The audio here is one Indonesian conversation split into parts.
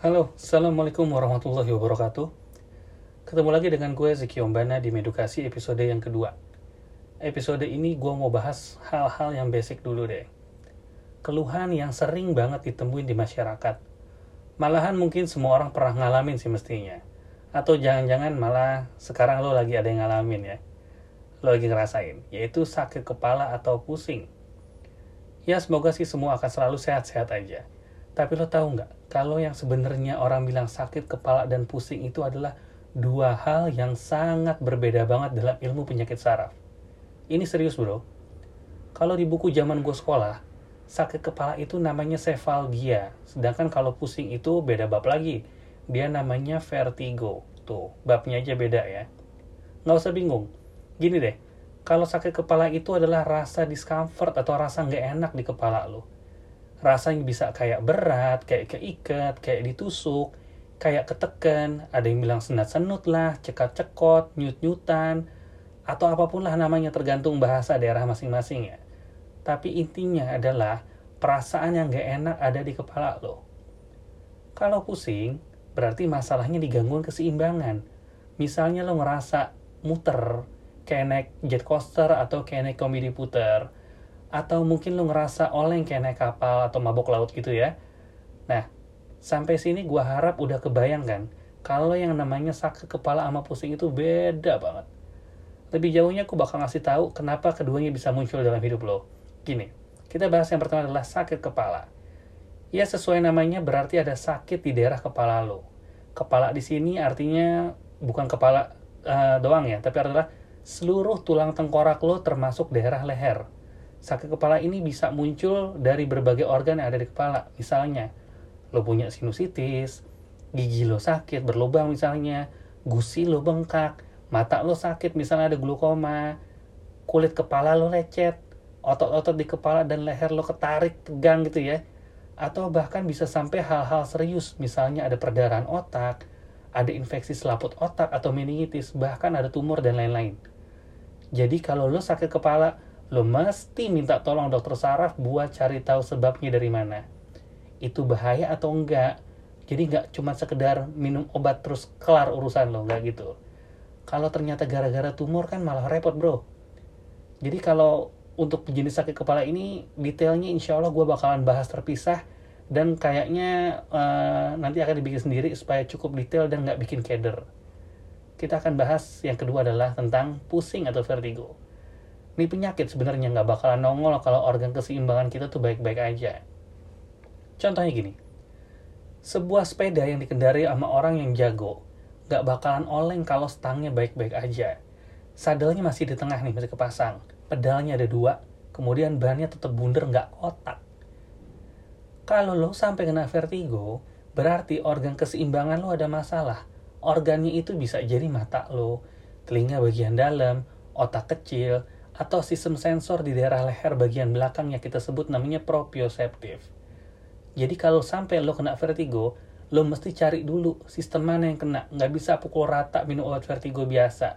Halo, Assalamualaikum warahmatullahi wabarakatuh. Ketemu lagi dengan gue Zeki Ombana di Medukasi episode yang kedua. Episode ini gue mau bahas hal-hal yang basic dulu deh. Keluhan yang sering banget ditemuin di masyarakat. Malahan mungkin semua orang pernah ngalamin sih mestinya. Atau jangan-jangan malah sekarang lo lagi ada yang ngalamin ya. Lo lagi ngerasain, yaitu sakit kepala atau pusing. Ya semoga sih semua akan selalu sehat-sehat aja. Tapi lo tahu nggak, kalau yang sebenarnya orang bilang sakit kepala dan pusing itu adalah dua hal yang sangat berbeda banget dalam ilmu penyakit saraf. Ini serius bro. Kalau di buku zaman gue sekolah, sakit kepala itu namanya sefalgia. Sedangkan kalau pusing itu beda bab lagi. Dia namanya vertigo. Tuh, babnya aja beda ya. Nggak usah bingung. Gini deh, kalau sakit kepala itu adalah rasa discomfort atau rasa nggak enak di kepala lo rasanya bisa kayak berat, kayak keikat, kayak ditusuk, kayak ketekan, ada yang bilang senat-senut lah, cekat-cekot, nyut-nyutan, atau apa pun lah namanya tergantung bahasa daerah masing-masing ya. Tapi intinya adalah perasaan yang gak enak ada di kepala lo. Kalau pusing, berarti masalahnya digangguan keseimbangan. Misalnya lo ngerasa muter, kayak naik jet coaster atau kayak naik komedi puter, atau mungkin lo ngerasa oleng kayak naik kapal atau mabok laut gitu ya. Nah, sampai sini gua harap udah kebayang kan, kalau yang namanya sakit kepala sama pusing itu beda banget. Lebih jauhnya aku bakal ngasih tahu kenapa keduanya bisa muncul dalam hidup lo. Gini, kita bahas yang pertama adalah sakit kepala. Ya sesuai namanya berarti ada sakit di daerah kepala lo. Kepala di sini artinya bukan kepala uh, doang ya, tapi adalah seluruh tulang tengkorak lo termasuk daerah leher Sakit kepala ini bisa muncul dari berbagai organ yang ada di kepala. Misalnya, lo punya sinusitis, gigi lo sakit, berlubang misalnya, gusi lo bengkak, mata lo sakit, misalnya ada glukoma, kulit kepala lo lecet, otot-otot di kepala dan leher lo ketarik, tegang gitu ya. Atau bahkan bisa sampai hal-hal serius, misalnya ada perdarahan otak, ada infeksi selaput otak atau meningitis, bahkan ada tumor dan lain-lain. Jadi kalau lo sakit kepala, lo mesti minta tolong dokter saraf buat cari tahu sebabnya dari mana. Itu bahaya atau enggak? Jadi nggak cuma sekedar minum obat terus kelar urusan lo, nggak gitu. Kalau ternyata gara-gara tumor kan malah repot bro. Jadi kalau untuk jenis sakit kepala ini detailnya insya Allah gue bakalan bahas terpisah dan kayaknya uh, nanti akan dibikin sendiri supaya cukup detail dan nggak bikin keder. Kita akan bahas yang kedua adalah tentang pusing atau vertigo ini penyakit sebenarnya nggak bakalan nongol kalau organ keseimbangan kita tuh baik-baik aja. Contohnya gini, sebuah sepeda yang dikendari sama orang yang jago, nggak bakalan oleng kalau stangnya baik-baik aja. Sadelnya masih di tengah nih, masih kepasang. Pedalnya ada dua, kemudian bannya tetap bundar nggak kotak. Kalau lo sampai kena vertigo, berarti organ keseimbangan lo ada masalah. Organnya itu bisa jadi mata lo, telinga bagian dalam, otak kecil, atau sistem sensor di daerah leher bagian belakang yang kita sebut namanya proprioseptif. Jadi kalau sampai lo kena vertigo, lo mesti cari dulu sistem mana yang kena. Nggak bisa pukul rata minum obat vertigo biasa.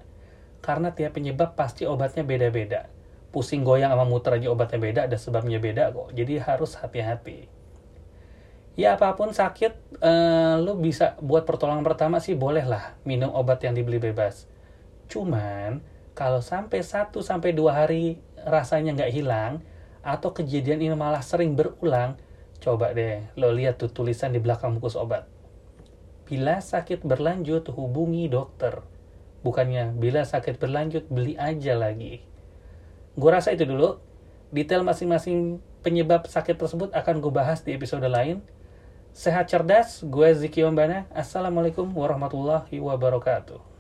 Karena tiap penyebab pasti obatnya beda-beda. Pusing goyang sama muter aja obatnya beda, ada sebabnya beda kok. Jadi harus hati-hati. Ya apa pun sakit, eh, lo bisa buat pertolongan pertama sih boleh lah minum obat yang dibeli bebas. Cuman, kalau sampai 1 sampai 2 hari rasanya nggak hilang atau kejadian ini malah sering berulang, coba deh lo lihat tuh tulisan di belakang bungkus obat. Bila sakit berlanjut, hubungi dokter. Bukannya bila sakit berlanjut, beli aja lagi. Gue rasa itu dulu. Detail masing-masing penyebab sakit tersebut akan gue bahas di episode lain. Sehat cerdas, gue Ziki Ombana. Assalamualaikum warahmatullahi wabarakatuh.